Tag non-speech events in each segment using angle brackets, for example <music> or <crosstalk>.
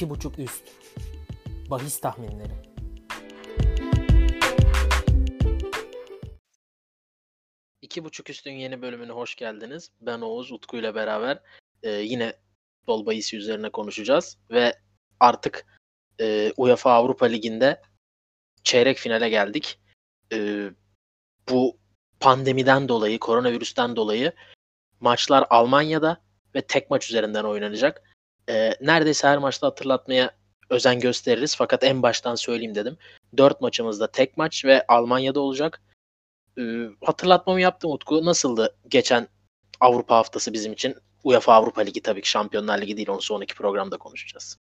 2.5 üst. Bahis tahminleri. İki buçuk üstün yeni bölümüne hoş geldiniz. Ben Oğuz Utku ile beraber e, yine futbol bahisi üzerine konuşacağız ve artık e, UEFA Avrupa Ligi'nde çeyrek finale geldik. E, bu pandemiden dolayı, koronavirüsten dolayı maçlar Almanya'da ve tek maç üzerinden oynanacak. E, neredeyse her maçta hatırlatmaya özen gösteririz fakat en baştan söyleyeyim dedim. Dört maçımızda tek maç ve Almanya'da olacak. E, hatırlatmamı yaptım Utku. Nasıldı geçen Avrupa haftası bizim için? UEFA Avrupa Ligi tabii ki Şampiyonlar Ligi değil onu sonraki programda konuşacağız.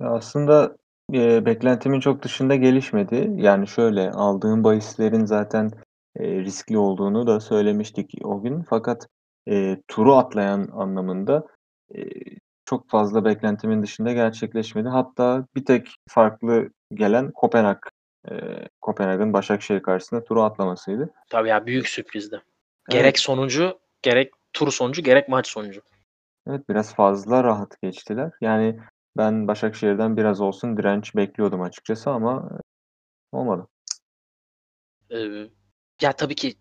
Aslında e, beklentimin çok dışında gelişmedi. Yani şöyle aldığım bahislerin zaten e, riskli olduğunu da söylemiştik o gün. Fakat e, turu atlayan anlamında e, çok fazla beklentimin dışında gerçekleşmedi. Hatta bir tek farklı gelen Kopenhag, e, Kopenhag'ın Başakşehir karşısında turu atlamasıydı. Tabii ya büyük sürprizdi. Gerek Evet. sonucu, gerek tur sonucu, gerek maç sonucu. Evet biraz fazla rahat geçtiler. Yani ben Başakşehir'den biraz olsun direnç bekliyordum açıkçası ama olmadı. Ee, ya tabii ki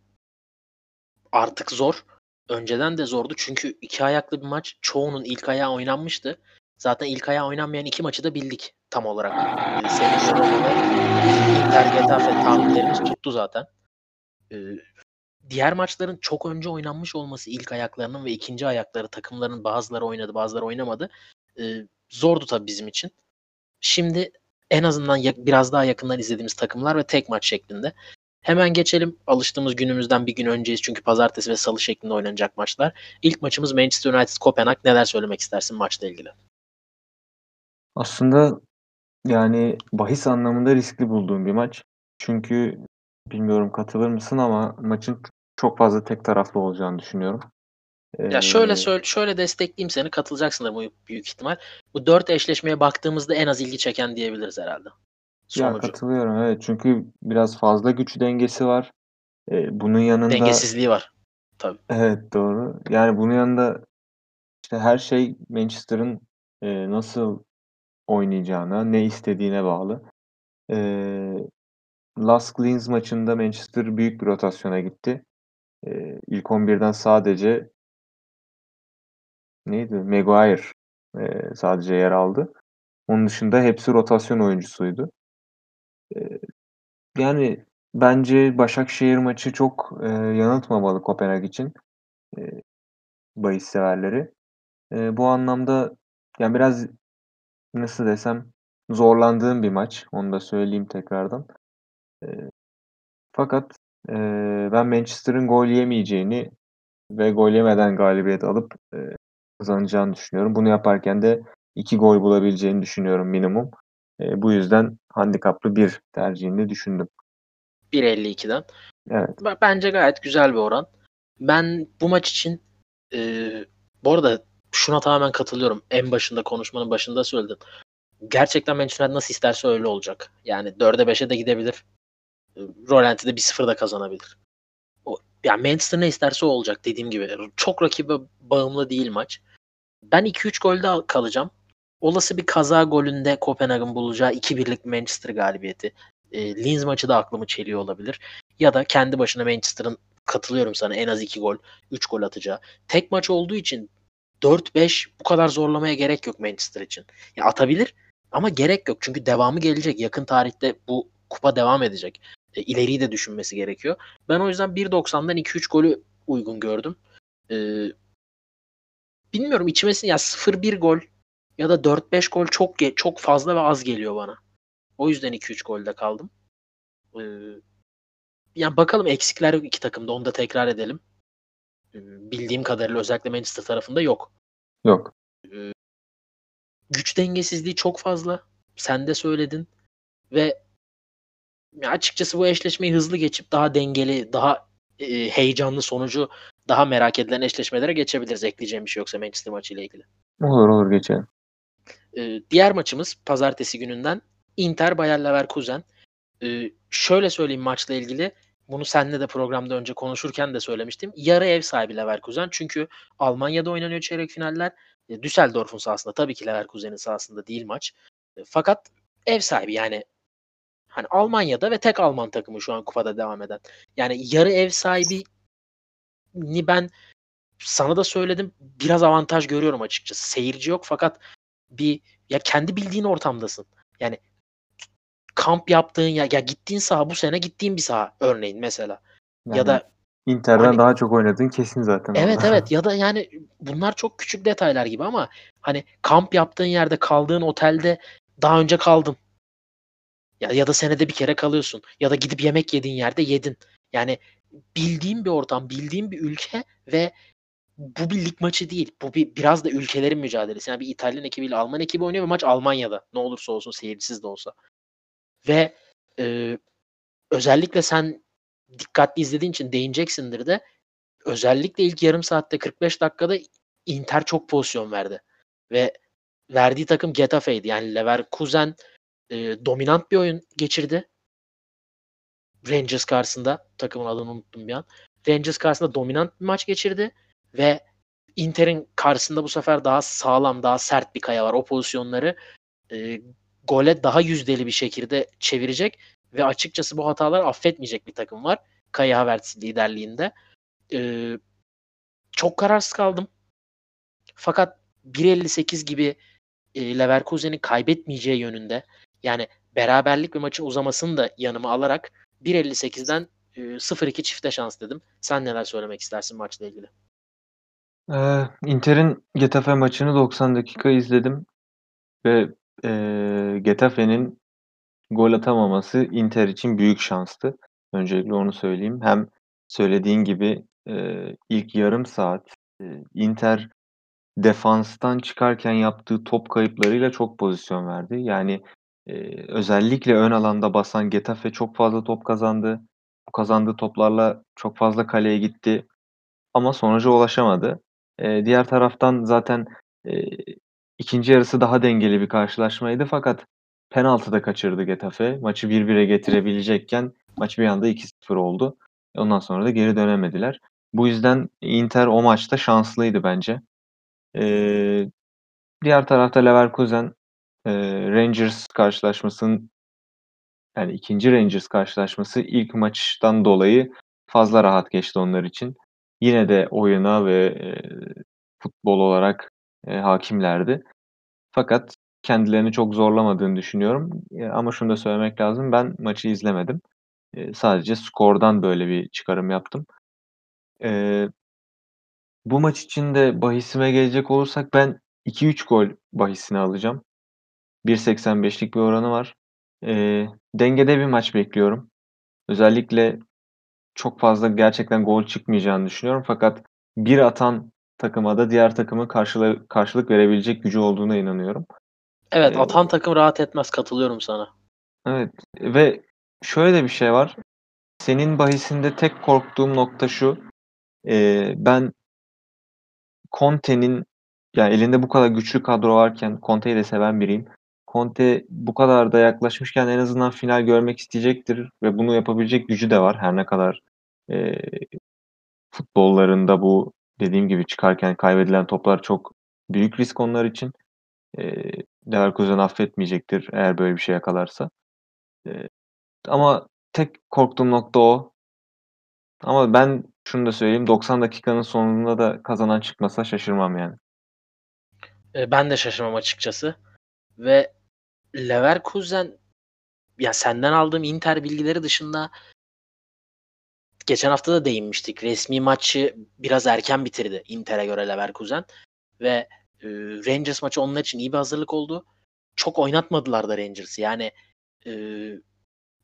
artık zor. Önceden de zordu çünkü iki ayaklı bir maç çoğunun ilk ayağı oynanmıştı. Zaten ilk ayağı oynanmayan iki maçı da bildik tam olarak. Ee, Roma ve Inter Getafe tahminlerimiz tuttu zaten. Ee, diğer maçların çok önce oynanmış olması ilk ayaklarının ve ikinci ayakları takımların bazıları oynadı bazıları oynamadı. Ee, zordu tabii bizim için. Şimdi en azından ya- biraz daha yakından izlediğimiz takımlar ve tek maç şeklinde. Hemen geçelim. Alıştığımız günümüzden bir gün önceyiz çünkü pazartesi ve salı şeklinde oynanacak maçlar. İlk maçımız Manchester United Kopenhag. Neler söylemek istersin maçla ilgili? Aslında yani bahis anlamında riskli bulduğum bir maç. Çünkü bilmiyorum katılır mısın ama maçın çok fazla tek taraflı olacağını düşünüyorum. Ya şöyle Ee, söyle, şöyle destekleyeyim seni. Katılacaksın da bu büyük ihtimal. Bu dört eşleşmeye baktığımızda en az ilgi çeken diyebiliriz herhalde. Ya Sonucu. katılıyorum evet çünkü biraz fazla güç dengesi var. Ee, bunun yanında Dengesizliği var. Tabii. evet doğru. Yani bunun yanında işte her şey Manchester'ın e, nasıl oynayacağına, ne istediğine bağlı. Ee, Last Linz maçında Manchester büyük bir rotasyona gitti. Ee, ilk 11'den sadece neydi? Maguire e, sadece yer aldı. Onun dışında hepsi rotasyon oyuncusuydu. Yani bence Başakşehir maçı çok e, yanıltmamalı Kopenhag için e, bahis severleri. E, bu anlamda yani biraz nasıl desem zorlandığım bir maç. Onu da söyleyeyim tekrardan. E, fakat e, ben Manchester'ın gol yemeyeceğini ve gol yemeden galibiyet alıp e, kazanacağını düşünüyorum. Bunu yaparken de iki gol bulabileceğini düşünüyorum minimum. E, bu yüzden handikaplı bir tercihini düşündüm. 1.52'den. Evet. Bence gayet güzel bir oran. Ben bu maç için e, bu arada şuna tamamen katılıyorum. En başında konuşmanın başında söyledin. Gerçekten Manchester United nasıl isterse öyle olacak. Yani 4'e 5'e de gidebilir. E, Rolanti'de 1-0 da kazanabilir. O, yani Manchester ne isterse o olacak dediğim gibi. Çok rakibe bağımlı değil maç. Ben 2-3 golde al- kalacağım. Olası bir kaza golünde Kopenhag'ın bulacağı 2-1'lik Manchester galibiyeti. E, Linz maçı da aklımı çeliyor olabilir. Ya da kendi başına Manchester'ın katılıyorum sana en az 2 gol, 3 gol atacağı. Tek maç olduğu için 4-5 bu kadar zorlamaya gerek yok Manchester için. Ya atabilir ama gerek yok. Çünkü devamı gelecek. Yakın tarihte bu kupa devam edecek. E, ileriyi de düşünmesi gerekiyor. Ben o yüzden 1.90'dan 2-3 golü uygun gördüm. E, bilmiyorum içmesi ya 0-1 gol ya da 4-5 gol çok çok fazla ve az geliyor bana. O yüzden 2-3 golde kaldım. Ee, yani bakalım eksikler iki takımda onu da tekrar edelim. Ee, bildiğim kadarıyla özellikle Manchester tarafında yok. Yok. Güç dengesizliği çok fazla. Sen de söyledin. Ve açıkçası bu eşleşmeyi hızlı geçip daha dengeli, daha e, heyecanlı sonucu daha merak edilen eşleşmelere geçebiliriz. Ekleyeceğim bir şey yoksa Manchester maçıyla ilgili. Olur olur geçelim. Ee, diğer maçımız pazartesi gününden Inter Bayer Leverkusen. Ee, şöyle söyleyeyim maçla ilgili. Bunu seninle de programda önce konuşurken de söylemiştim. Yarı ev sahibi Leverkusen. Çünkü Almanya'da oynanıyor çeyrek finaller. E, Düsseldorf'un sahasında tabii ki Leverkusen'in sahasında değil maç. E, fakat ev sahibi yani hani Almanya'da ve tek Alman takımı şu an kupada devam eden. Yani yarı ev sahibi ni ben sana da söyledim biraz avantaj görüyorum açıkçası. Seyirci yok fakat bir ya kendi bildiğin ortamdasın. Yani kamp yaptığın ya, ya gittiğin saha bu sene gittiğin bir saha örneğin mesela. Yani ya da Inter'den hani daha çok oynadığın kesin zaten. evet orada. evet <laughs> ya da yani bunlar çok küçük detaylar gibi ama hani kamp yaptığın yerde kaldığın otelde daha önce kaldın. Ya, ya da senede bir kere kalıyorsun. Ya da gidip yemek yediğin yerde yedin. Yani bildiğin bir ortam, bildiğin bir ülke ve bu bir lig maçı değil. Bu bir biraz da ülkelerin mücadelesi. Yani bir İtalyan ekibiyle Alman ekibi oynuyor ve maç Almanya'da. Ne olursa olsun seyircisiz de olsa. Ve e, özellikle sen dikkatli izlediğin için değineceksindir de özellikle ilk yarım saatte 45 dakikada Inter çok pozisyon verdi. Ve verdiği takım Getafe'ydi. Yani Leverkusen e, dominant bir oyun geçirdi. Rangers karşısında takımın adını unuttum bir an. Rangers karşısında dominant bir maç geçirdi ve Inter'in karşısında bu sefer daha sağlam, daha sert bir kaya var. O pozisyonları e, gole daha yüzdeli bir şekilde çevirecek ve açıkçası bu hatalar affetmeyecek bir takım var. Kaya Havertz liderliğinde. E, çok kararsız kaldım. Fakat 1.58 gibi e, Leverkusen'in kaybetmeyeceği yönünde yani beraberlik ve maçın uzamasını da yanıma alarak 1.58'den e, 0-2 çifte şans dedim. Sen neler söylemek istersin maçla ilgili? Ee, Inter'in Getafe maçını 90 dakika izledim ve e, Getafe'nin gol atamaması Inter için büyük şanstı. Öncelikle onu söyleyeyim. Hem söylediğin gibi e, ilk yarım saat e, Inter defanstan çıkarken yaptığı top kayıplarıyla çok pozisyon verdi. Yani e, özellikle ön alanda basan Getafe çok fazla top kazandı. Bu kazandığı toplarla çok fazla kaleye gitti ama sonuca ulaşamadı. Diğer taraftan zaten e, ikinci yarısı daha dengeli bir karşılaşmaydı fakat penaltı da kaçırdı Getafe. Maçı 1-1'e getirebilecekken maç bir anda 2-0 oldu. Ondan sonra da geri dönemediler. Bu yüzden Inter o maçta şanslıydı bence. Ee, diğer tarafta Leverkusen e, Rangers karşılaşmasının yani ikinci Rangers karşılaşması ilk maçtan dolayı fazla rahat geçti onlar için. Yine de oyuna ve e, futbol olarak e, hakimlerdi. Fakat kendilerini çok zorlamadığını düşünüyorum. E, ama şunu da söylemek lazım. Ben maçı izlemedim. Sadece skordan böyle bir çıkarım yaptım. Bu maç için de bahisime gelecek olursak ben 2-3 gol bahisini alacağım. 1.85'lik bir oranı var. E, dengede bir maç bekliyorum. Özellikle çok fazla gerçekten gol çıkmayacağını düşünüyorum. Fakat bir atan takıma da diğer takımın karşılık, karşılık verebilecek gücü olduğuna inanıyorum. Evet Ee, atan takım rahat etmez katılıyorum sana. Evet ve şöyle de bir şey var. Senin bahisinde tek korktuğum nokta şu. Ee, ben Conte'nin yani elinde bu kadar güçlü kadro varken Conte'yi de seven biriyim. Conte bu kadar da yaklaşmışken en azından final görmek isteyecektir ve bunu yapabilecek gücü de var. Her ne kadar e, futbollarında bu dediğim gibi çıkarken kaybedilen toplar çok büyük risk onlar için. E, Leverkusen affetmeyecektir eğer böyle bir şey yakalarsa. E, ama tek korktuğum nokta o. Ama ben şunu da söyleyeyim 90 dakikanın sonunda da kazanan çıkmasa şaşırmam yani. E, ben de şaşırmam açıkçası. Ve Leverkusen ya senden aldığım Inter bilgileri dışında geçen hafta da değinmiştik. Resmi maçı biraz erken bitirdi Inter'e göre Leverkusen ve e, Rangers maçı onlar için iyi bir hazırlık oldu. Çok oynatmadılar da Rangers'ı. Yani e,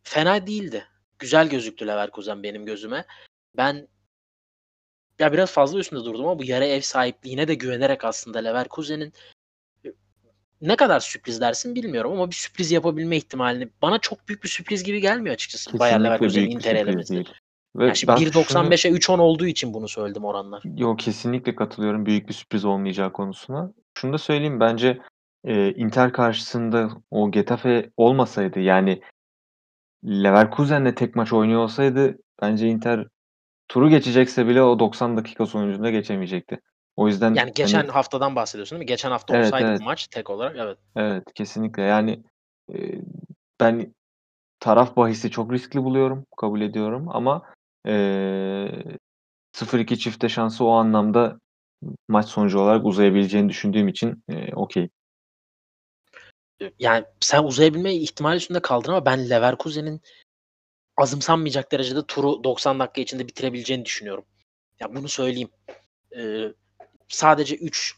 fena değildi. Güzel gözüktü Leverkusen benim gözüme. Ben ya biraz fazla üstünde durdum ama bu yarı ev sahipliğine de güvenerek aslında Leverkusen'in ne kadar sürpriz dersin bilmiyorum ama bir sürpriz yapabilme ihtimalini bana çok büyük bir sürpriz gibi gelmiyor açıkçası. Bayer Kesinlikle Leverkusen'in büyük bir Inter elemesi. Ve Yani şimdi ben şunu 1.95'e 3.10 olduğu için bunu söyledim oranlar. Yo kesinlikle katılıyorum büyük bir sürpriz olmayacağı konusuna. Şunu da söyleyeyim bence e, Inter karşısında o Getafe olmasaydı yani Leverkusen'le tek maç oynuyor olsaydı bence Inter turu geçecekse bile o 90 dakika sonucunda geçemeyecekti. O yüzden Yani geçen hani haftadan bahsediyorsun değil mi? Geçen hafta Evet, olsaydı evet. maç tek olarak evet. Evet, kesinlikle. Yani, eee, ben taraf bahisi çok riskli buluyorum, kabul ediyorum ama, eee, 0-2 çifte şansı o anlamda maç sonucu olarak uzayabileceğini düşündüğüm için, okay. Eee, yani sen uzayabilme ihtimali üstünde kaldın ama ben Leverkusen'in azımsanmayacak derecede turu 90 dakika içinde bitirebileceğini düşünüyorum. Ya bunu söyleyeyim. Eee, sadece 3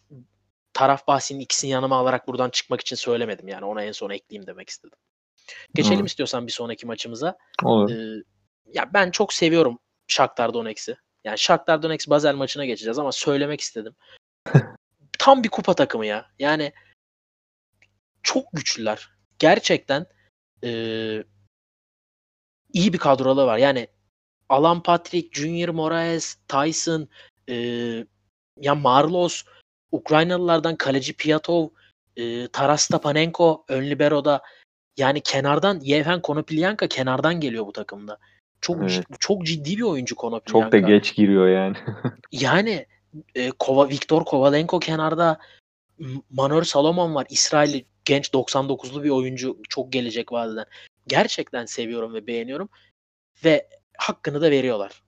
taraf bahsinin ikisini yanıma alarak buradan çıkmak için söylemedim yani. Ona en son ekleyeyim demek istedim. Geçelim Doğru. istiyorsan bir sonraki maçımıza. Olur. Eee, ya ben çok seviyorum Shakhtar Donetsk'i. Yani Shakhtar Donetsk Basel maçına geçeceğiz ama söylemek istedim. <laughs> Tam bir kupa takımı ya. Yani çok güçlüler. Gerçekten eee iyi bir kadroları var. Yani Alan Patrick, Junior Moraes, Tyson, eee, ya Marlos, Ukraynalılardan kaleci Piatov, eee, Taras Stepanenko ön libero'da. Yani kenardan Yevhen Konoplyanka kenardan geliyor bu takımda. Çok Evet. çok ciddi bir oyuncu Çok da Konoplyanka. geç giriyor yani. <laughs> Yani, eee, Kova Viktor Kovalenko kenarda, Manor Salomon var. İsrailli genç 99'lu bir oyuncu. Çok gelecek vaat eden. Gerçekten seviyorum ve beğeniyorum ve hakkını da veriyorlar.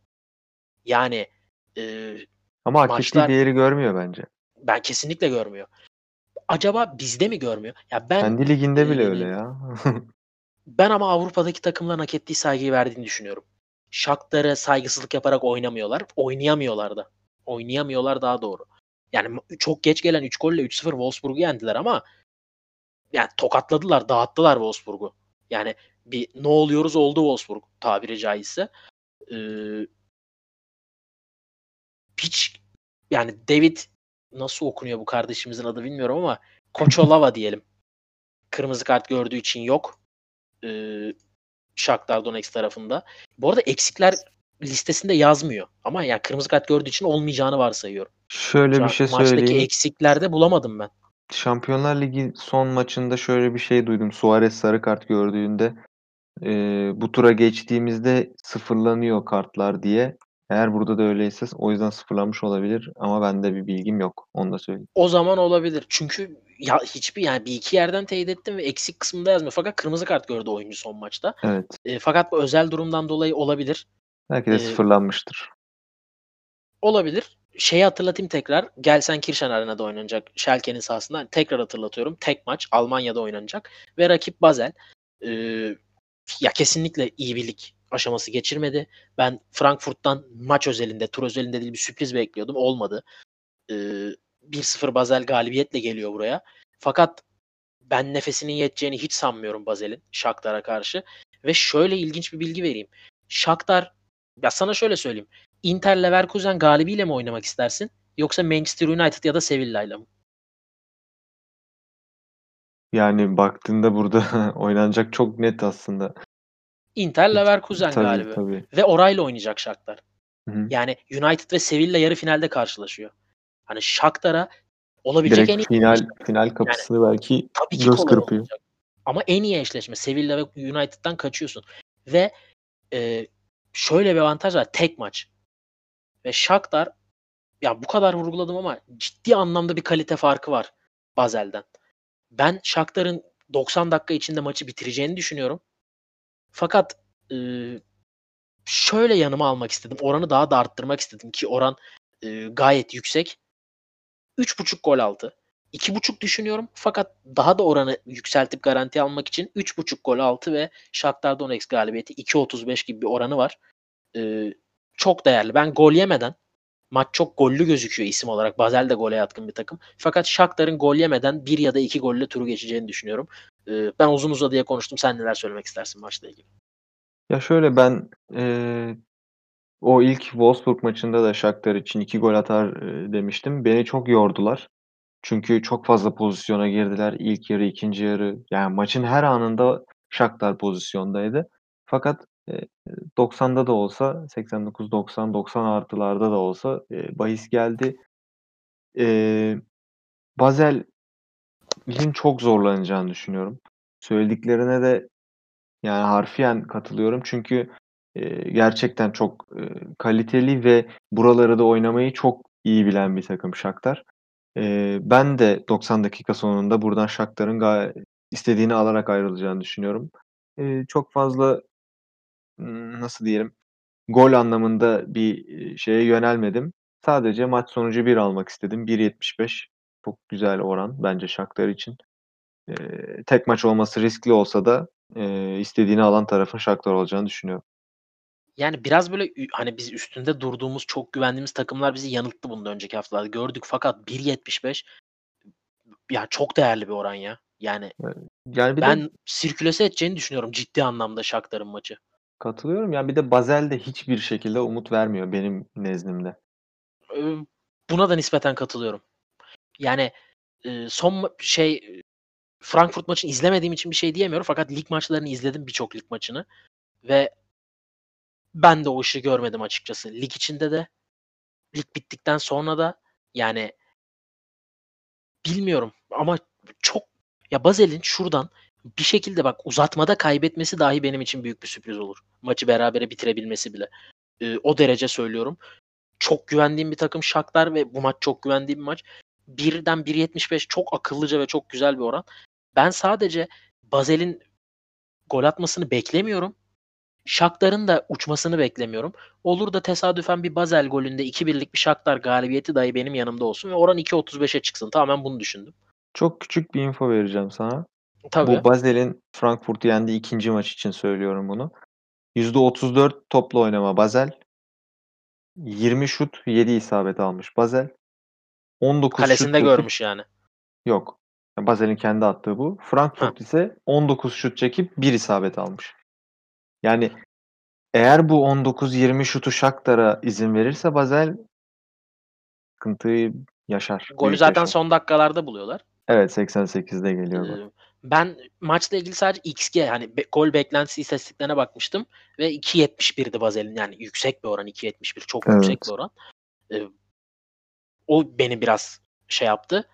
Yani, eee, Ama hak ettiği maçlar değeri görmüyor bence. Ben kesinlikle görmüyor. Acaba bizde mi görmüyor? Ya ben, Kendi liginde bile öyle eee ya. <laughs> ben ama Avrupa'daki takımların hak ettiği saygıyı verdiğini düşünüyorum. Shakhtar'a saygısızlık yaparak oynamıyorlar. Oynayamıyorlar da. Oynayamıyorlar daha doğru. Yani çok geç gelen 3 golle 3-0 Wolfsburg'u yendiler ama yani tokatladılar, dağıttılar Wolfsburg'u. Yani bir ne oluyoruz oldu Wolfsburg tabiri caizse. Eee hiç yani David nasıl okunuyor bu kardeşimizin adı bilmiyorum ama Koçolava <laughs> diyelim. Kırmızı kart gördüğü için yok. Eee, Shakhtar Donetsk tarafında. Bu arada eksikler listesinde yazmıyor ama yani kırmızı kart gördüğü için olmayacağını varsayıyorum. Şöyle Şu bir şey maçtaki söyleyeyim. eksiklerde bulamadım ben. Şampiyonlar Ligi son maçında şöyle bir şey duydum. Suarez sarı kart gördüğünde, eee, bu tura geçtiğimizde sıfırlanıyor kartlar diye. Eğer burada da öyleyse o yüzden sıfırlanmış olabilir ama bende bir bilgim yok. Onu da söyleyeyim. O zaman olabilir. Çünkü ya hiçbir yani 1-2 yerden teyit ettim ve eksik kısmında yazmıyor. Fakat kırmızı kart gördü oyuncu son maçta. Evet. Eee, fakat bu özel durumdan dolayı olabilir. Belki de Eee sıfırlanmıştır. Olabilir. Şeyi hatırlatayım tekrar. Gelsenkirchen Arena'da oynanacak Schalke'nin sahasında. Tekrar hatırlatıyorum. Tek maç Almanya'da oynanacak ve rakip Basel. Eee, ya kesinlikle iyi bir lig aşaması geçirmedi. Ben Frankfurt'tan maç özelinde, tur özelinde değil bir sürpriz bekliyordum. Olmadı. Eee, 1-0 Basel galibiyetle geliyor buraya. Fakat ben nefesinin yeteceğini hiç sanmıyorum Basel'in Shakhtar'a karşı ve şöyle ilginç bir bilgi vereyim. Shakhtar ya sana şöyle söyleyeyim. Inter Leverkusen galibiyle mi oynamak istersin yoksa Manchester United ya da Sevilla'yla mı? Yani baktığında burada <laughs> oynanacak çok net aslında. Inter Leverkusen Tabii, galibi tabii. ve orayla oynayacak Shakhtar. Hı hı. Yani United ve Sevilla yarı finalde karşılaşıyor. Hani Shakhtar'a olabilecek en Direkt iyi final eşleşme. final Yani kapısını belki tabii ki göz kırpıyor. olmayacak. Ama en iyi eşleşme Sevilla ve United'dan kaçıyorsun ve, eee, şöyle bir avantaj var. Tek maç ve Shakhtar ya bu kadar vurguladım ama ciddi anlamda bir kalite farkı var Basel'den. Ben Shakhtar'ın 90 dakika içinde maçı bitireceğini düşünüyorum. Fakat, şöyle yanıma almak istedim. Oranı daha da arttırmak istedim ki oran, gayet yüksek. 3.5 gol altı. 2.5 düşünüyorum fakat daha da oranı yükseltip garantiye almak için 3.5 gol altı ve Shakhtar Donetsk galibiyeti 2.35 gibi bir oranı var. Çok değerli. Ben gol yemeden maç çok gollü gözüküyor isim olarak. Basel de gole yatkın bir takım. Fakat Shakhtar'ın gol yemeden 1 ya da 2 golle turu geçeceğini düşünüyorum. Eee, ben uzun uzadıya konuştum. Sen neler söylemek istersin maçla ilgili? Ya şöyle ben, eee, o ilk Wolfsburg maçında da Shakhtar için 2 gol atar, eee, demiştim. Beni çok yordular. Çünkü çok fazla pozisyona girdiler. İlk yarı, ikinci yarı yani maçın her anında Shakhtar pozisyondaydı. Fakat, eee, 90'da da olsa 89, 90, 90 artılarda da olsa, eee, bahis geldi. Eee, Basel'in çok zorlanacağını düşünüyorum. Söylediklerine de yani harfiyen katılıyorum. Çünkü, eee, gerçekten çok, eee, kaliteli ve buraları da oynamayı çok iyi bilen bir takım Shakhtar. Eee, ben de 90 dakika sonunda buradan Shakhtar'ın istediğini alarak ayrılacağını düşünüyorum. Eee, çok fazla, nasıl diyelim, gol anlamında bir, şeye yönelmedim. Sadece maç sonucu 1 almak istedim. 1.75 çok güzel oran bence Shakhtar için. Eee, tek maç olması riskli olsa da, eee, istediğini alan tarafın Shakhtar olacağını düşünüyorum. Yani biraz böyle hani biz üstünde durduğumuz, çok güvendiğimiz takımlar bizi yanılttı bundan önceki haftalarda gördük fakat 1.75 ya çok değerli bir oran ya. Yani. Yani bir de ben sirkülese edeceğini düşünüyorum ciddi anlamda Shakhtar'ın maçı. Katılıyorum. Ya bir de Basel de hiçbir şekilde umut vermiyor benim nezdimde. Buna da nispeten katılıyorum. Yani, eee, son şey, Frankfurt maçını izlemediğim için bir şey diyemiyorum fakat lig maçlarını izledim birçok lig maçını ve ben de o ışığı görmedim açıkçası. Lig içinde de, lig bittikten sonra da yani bilmiyorum ama çok ya Basel'in şuradan bir şekilde bak uzatmada kaybetmesi dahi benim için büyük bir sürpriz olur. Maçı berabere bitirebilmesi bile. Eee, o derece söylüyorum. Çok güvendiğim bir takım Shakhtar ve bu maç çok güvendiğim bir maç. 1'den 1.75 çok akıllıca ve çok güzel bir oran. Ben sadece Basel'in gol atmasını beklemiyorum. Shakhtar'ın da uçmasını beklemiyorum. Olur da tesadüfen bir Basel golünde 2-1'lik bir Shakhtar galibiyeti dahi benim yanımda olsun ve oran 2.35'e çıksın. Tamamen bunu düşündüm. Çok küçük bir info vereceğim sana. Tabii. Bu Basel'in Frankfurt'u yendiği 2. maç için söylüyorum bunu. %34 topla oynama Basel. 20 şut, 7 isabet almış Basel. 19 şut Kalesinde çekip görmüş yani. Yok. Basel'in kendi attığı bu. Frankfurt ise 19 şut çekip 1 isabet almış. Yani eğer bu 19-20 şutu Shakhtar'a izin verirse Basel sıkıntıyı yaşar. Golü zaten yaşar. son dakikalarda buluyorlar. Evet 88'de geliyor. Eee, ben maçla ilgili sadece XG hani be gol beklentisi istatistiklerine bakmıştım ve 2.71'di Basel'in yani yüksek bir oran 2.71 çok yüksek Evet. bir oran. Eee, o beni biraz şey yaptı.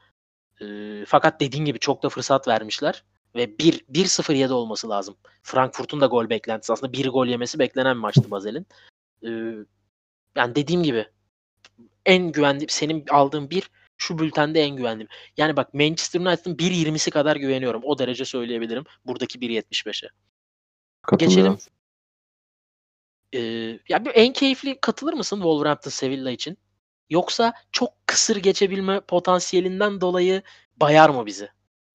Eee, fakat dediğin gibi çok da fırsat vermişler ve 1 1-0 olması lazım. Frankfurt'un da gol beklentisi aslında 1 gol yemesi beklenen bir maçtı Basel'in. Eee, yani dediğim gibi en güvendiğim senin aldığın 1 şu bültende en güvendiğim. Yani bak Manchester United'ın 1.20'si kadar güveniyorum. O derece söyleyebilirim buradaki 1.75'e. Katılıyorum. Geçelim. Eee, ya bir en keyifli katılır mısın Wolverhampton Sevilla için? Yoksa çok kısır geçebilme potansiyelinden dolayı bayar mı bizi?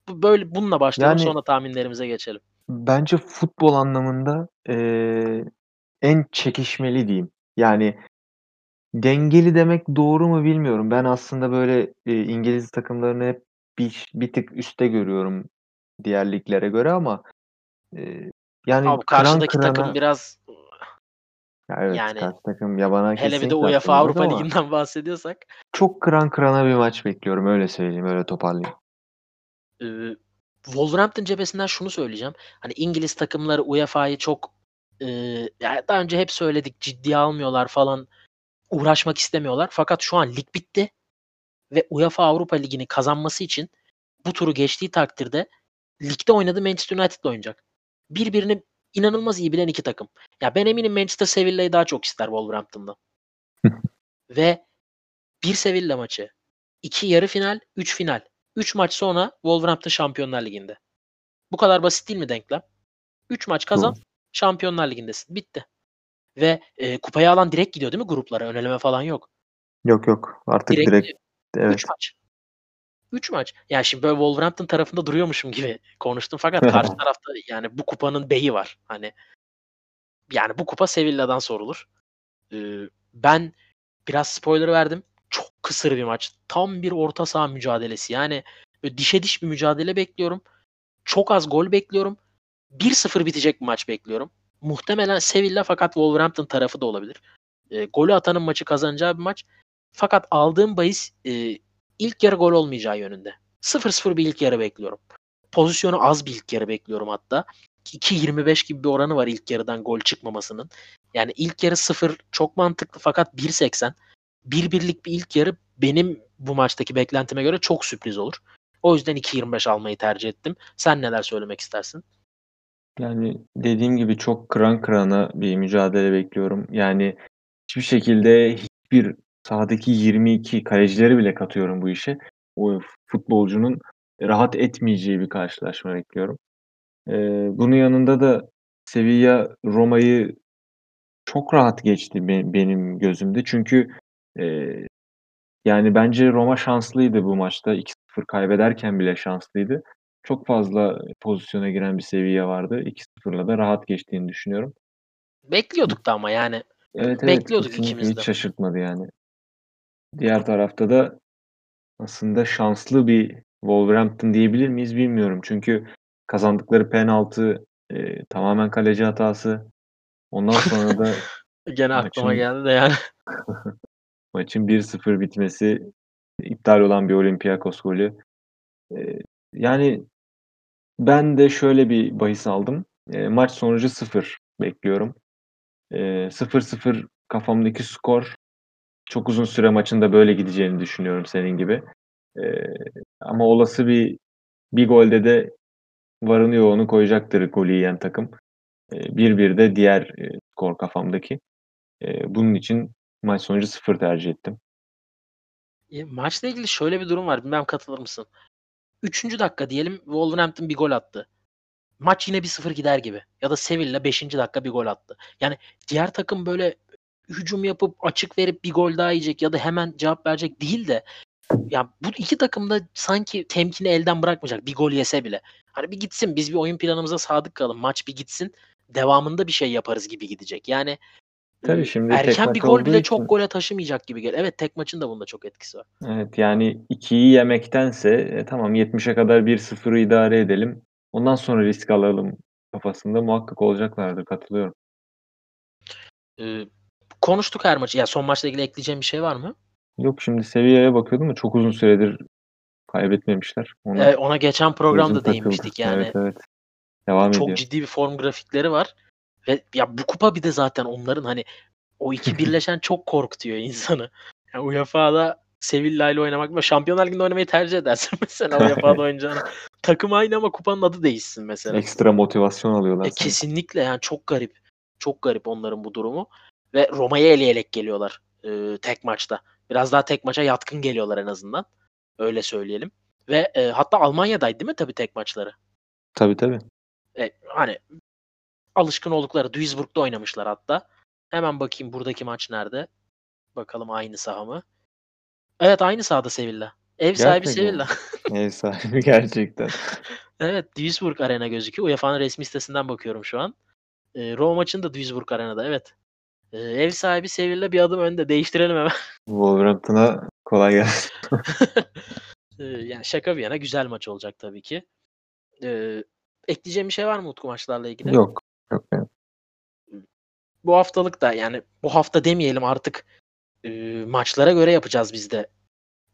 Bu böyle bununla başlayalım Yani sonra tahminlerimize geçelim. Bence futbol anlamında, eee, en çekişmeli diyeyim. Yani dengeli demek doğru mu bilmiyorum. Ben aslında böyle, eee, İngiliz takımlarını hep bir bir tık üstte görüyorum diğer liglere göre ama, eee, yani Abi kıran karşıdaki takım kırana biraz Ya evet, yani karşı takım yabana hele bir de UEFA Avrupa Ligi'nden <laughs> bahsediyorsak çok kıran kırana bir maç bekliyorum. Öyle söyleyeyim, öyle toparlayayım. Eee, Wolverhampton cephesinden şunu söyleyeceğim. Hani İngiliz takımları UEFA'yı çok, eee, ya daha önce hep söyledik ciddiye almıyorlar falan, uğraşmak istemiyorlar. Fakat şu an lig bitti ve UEFA Avrupa Ligi'ni kazanması için bu turu geçtiği takdirde ligde oynadığı Manchester United'la oynayacak. Birbirini inanılmaz iyi bilen 2 takım. Ya ben eminim Manchester Sevilla'yı daha çok ister Wolverhampton'dan. <laughs> Ve 1 Sevilla maçı, 2 yarı final, 3 final. 3 maç sonra Wolverhampton Şampiyonlar Ligi'nde. Bu kadar basit değil mi denklem? 3 maç kazan. Şampiyonlar Ligi'ndesin. Bitti. Ve, eee, kupayı alan direkt gidiyor değil mi gruplara? Ön eleme falan yok. Yok, yok. Artık Direkt direkt gidiyor. 3 Evet. maç. 3 maç. Yani şimdi böyle Wolverhampton tarafında duruyormuşum gibi <laughs> konuştum fakat karşı <laughs> tarafta yani bu kupanın beyi var. Hani yani bu kupa Sevilla'dan sorulur. Eee, ben biraz spoiler verdim. Çok kısır bir maç. Tam bir orta saha mücadelesi. Yani dişe diş bir mücadele bekliyorum. Çok az gol bekliyorum. 1-0 bitecek bir maç bekliyorum. Muhtemelen Sevilla fakat Wolverhampton tarafı da olabilir. Eee, golü atanın maçı kazanacağı bir maç. Fakat aldığım bahis, eee, ilk yarı gol olmayacağı yönünde. 0-0 bir ilk yarı bekliyorum. Pozisyonu az bir ilk yarı bekliyorum hatta. 2.25 gibi bir oranı var ilk yarıdan gol çıkmamasının. Yani ilk yarı 0 çok mantıklı fakat 1.80 1-1'lik bir ilk yarı benim bu maçtaki beklentime göre çok sürpriz olur. O yüzden 2.25 almayı tercih ettim. Sen neler söylemek istersin? Yani dediğim gibi çok kıran kırana bir mücadele bekliyorum. Yani hiçbir şekilde hiçbir sahadaki 22 kalecileri bile katıyorum bu işe. O futbolcunun rahat etmeyeceği bir karşılaşma bekliyorum. Eee, bunun yanında da Sevilla Roma'yı çok rahat geçti be benim gözümde. Çünkü, eee, yani bence Roma şanslıydı bu maçta. 2-0 kaybederken bile şanslıydı. Çok fazla pozisyona giren bir Sevilla vardı. 2-0'la da rahat geçtiğini düşünüyorum. Bekliyorduk da ama yani. Evet, evet. Bekliyorduk ikimiz hiç de. şaşırtmadı yani. Diğer tarafta da aslında şanslı bir Wolverhampton diyebilir miyiz bilmiyorum. Çünkü kazandıkları penaltı, eee, tamamen kaleci hatası. Ondan sonra da <laughs> Gene aklıma maçın geldi de yani. <laughs> maçın 1-0 bitmesi, iptal olan bir Olympiakos golü. Eee, yani ben de şöyle bir bahis aldım. Eee, maç sonucu 0 bekliyorum. Eee, 0-0 kafamdaki skor çok uzun süre maçın da böyle gideceğini düşünüyorum senin gibi. Eee, ama olası bir bir golde de varını yoğunu koyacaktır golü yiyen takım. Eee, 1-1 de diğer, eee, skor kafamdaki. Eee, bunun için maç sonucu 0 tercih ettim. Ya, maçla ilgili şöyle bir durum var. Bilmem katılır mısın? 3. dakika diyelim Wolverhampton bir gol attı. Maç yine 1-0 gider gibi. Ya da Sevilla 5. dakika bir gol attı. Yani diğer takım böyle hücum yapıp açık verip bir gol daha yiyecek ya da hemen cevap verecek değil de ya bu iki takım da sanki temkini elden bırakmayacak bir gol yese bile. Hani bir gitsin biz bir oyun planımıza sadık kalalım. Maç bir gitsin. Devamında bir şey yaparız gibi gidecek. Yani Tabii şimdi tek erken bir gol bile için çok gole taşımayacak gibi geliyor. Evet tek maçın da bunda çok etkisi var. Evet, yani 2'yi yemektense, e, tamam 70'e kadar 1-0'ı idare edelim. Ondan sonra risk alalım kafasında muhakkak olacaklardır. Katılıyorum. Eee, konuştuk her maçı. Ya son maçla ilgili ekleyeceğin bir şey var mı? Yok şimdi Sevilla'ya bakıyordum da çok uzun süredir kaybetmemişler. Ona Eee, ona geçen programda değinmiştik Evet, yani. evet. Devam Çok ediyor. ciddi bir form grafikleri var ve ya bu kupa bir de zaten onların hani o iki <laughs> birleşen çok korkutuyor insanı. Ya UEFA'da Sevilla ile oynamak ve Şampiyonlar Ligi'nde oynamayı tercih edersin <laughs> mesela UEFA'da oynayacağına. Takım aynı ama kupanın adı değişsin mesela. Ekstra motivasyon alıyorlar E, kesinlikle yani çok garip. Çok garip onların bu durumu ve Roma'yı eleyerek geliyorlar eee, tek maçta. Biraz daha tek maça yatkın geliyorlar en azından. Öyle söyleyelim. Ve eee, hatta Almanya'daydı değil mi tabii tek maçları? Tabii tabii. E, hani alışkın oldukları Duisburg'da oynamışlar hatta. Hemen bakayım buradaki maç nerede? Bakalım aynı saha mı? Evet aynı sahada Sevilla. Ev sahibi Gerçekten. Sevilla. <laughs> Ev sahibi gerçekten. <laughs> evet Duisburg Arena gözüküyor. UEFA'nın resmi sitesinden bakıyorum şu an. E, Roma maçını da Duisburg Arena'da evet. E, ev sahibi Sevilla bir adım önde. Değiştirelim hemen. <laughs> Wolverhampton'a kolay gelsin. <laughs> E, yani şaka bir yana güzel maç olacak tabii ki. E, ekleyeceğim bir şey var mı Utku maçlarla ilgili? Yok. Yok benim. bu haftalık da yani bu hafta demeyelim artık e, maçlara göre yapacağız biz de.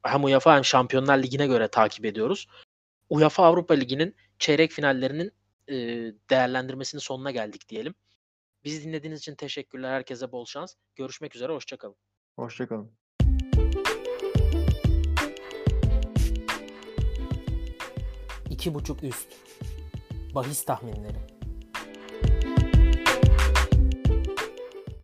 Hem UEFA hem Şampiyonlar Ligi'ne göre takip ediyoruz. UEFA Avrupa Ligi'nin çeyrek finallerinin e, değerlendirmesinin sonuna geldik diyelim. Bizi dinlediğiniz için teşekkürler. Herkese bol şans. Görüşmek üzere. Hoşçakalın. Hoşça kalın. İki buçuk üst. Bahis tahminleri.